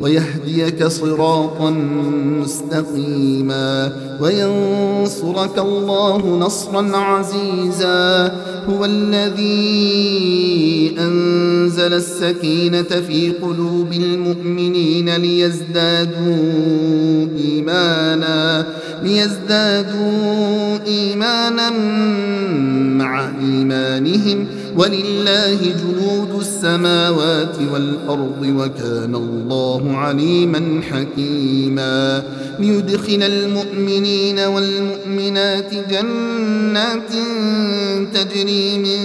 ويهديك صراطا مستقيما وينصرك الله نصرا عزيزا هو الذي أنزل السكينة في قلوب المؤمنين ليزدادوا إيمانا ليزدادوا إيمانا مع إيمانهم ولله جنود السماوات والأرض وكان الله عليما حكيما. ليدخل المؤمنين والمؤمنات جنات تجري من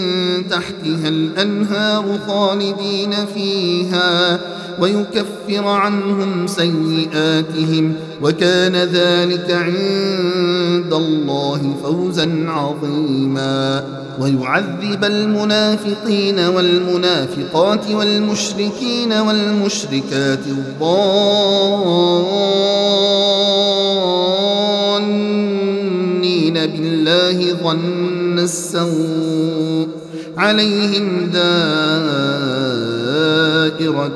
تحتها الأنهار خالدين فيها. ويكفر عنهم سيئاتهم وكان ذلك عند الله فوزا عظيما. ويعذب المنافقين والمنافقات والمشركين والمشركات الظانين بالله ظن السوء عليهم دائرة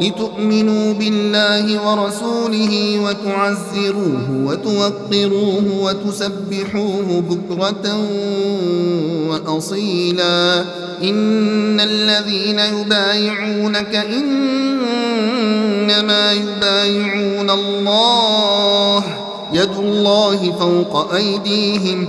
لتؤمنوا بالله ورسوله وتعزروه وتوقروه وتسبحوه بكرة وأصيلا. إن الذين يبايعونك إنما يبايعون الله يد الله فوق أيديهم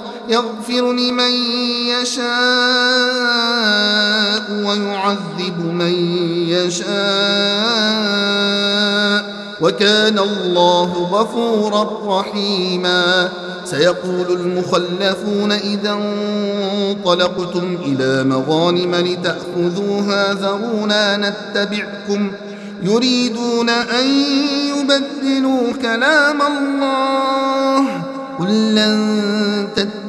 يغفر لمن يشاء ويعذب من يشاء. وكان الله غفورا رحيما. سيقول المخلفون إذا انطلقتم إلى مغانم لتأخذوها ذرونا نتبعكم. يريدون أن يبدلوا كلام الله. قل لن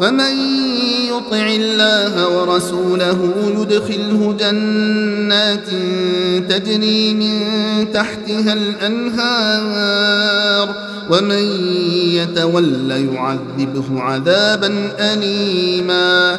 ومن يطع الله ورسوله يدخله جنات تجري من تحتها الأنهار ومن يتول يعذبه عذابا أليما.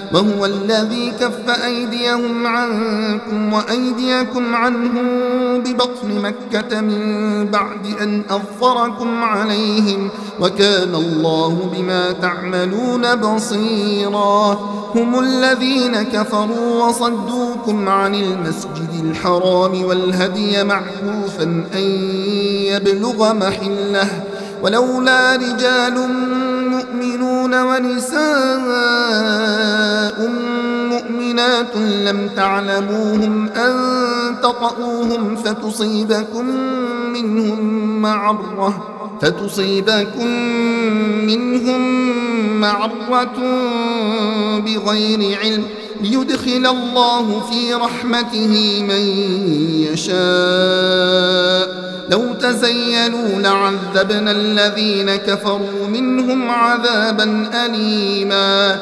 وهو الذي كف أيديهم عنكم وأيديكم عنهم ببطن مكة من بعد أن أظفركم عليهم وكان الله بما تعملون بصيرا. هم الذين كفروا وصدوكم عن المسجد الحرام والهدي معكوفا أن يبلغ محلة. ولولا رجال مؤمنون ونساء مؤمنات لم تعلموهم أن تطؤوهم فتصيبكم منهم معرة فتصيبكم منهم معرة بغير علم ليدخل الله في رحمته من يشاء لو تزينوا لعذبنا الذين كفروا منهم عذابا أليما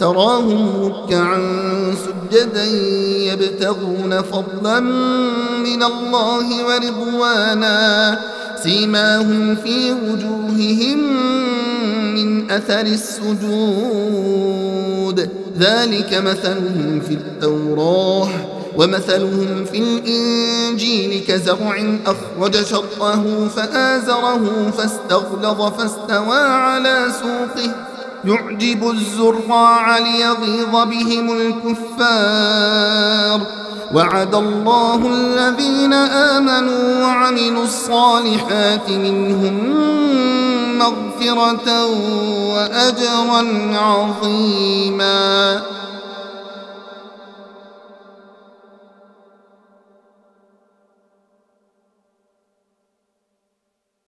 تراهم ركعا سجدا يبتغون فضلا من الله ورضوانا. سيماهم في وجوههم من أثر السجود. ذلك مثلهم في التوراه ومثلهم في الإنجيل كزرع أخرج شطه فآزره فاستغلظ فاستوى على سوقه. يعجب الزراع ليغيظ بهم الكفار. وعد الله الذين آمنوا وعملوا الصالحات منهم مغفرة وأجرا عظيما.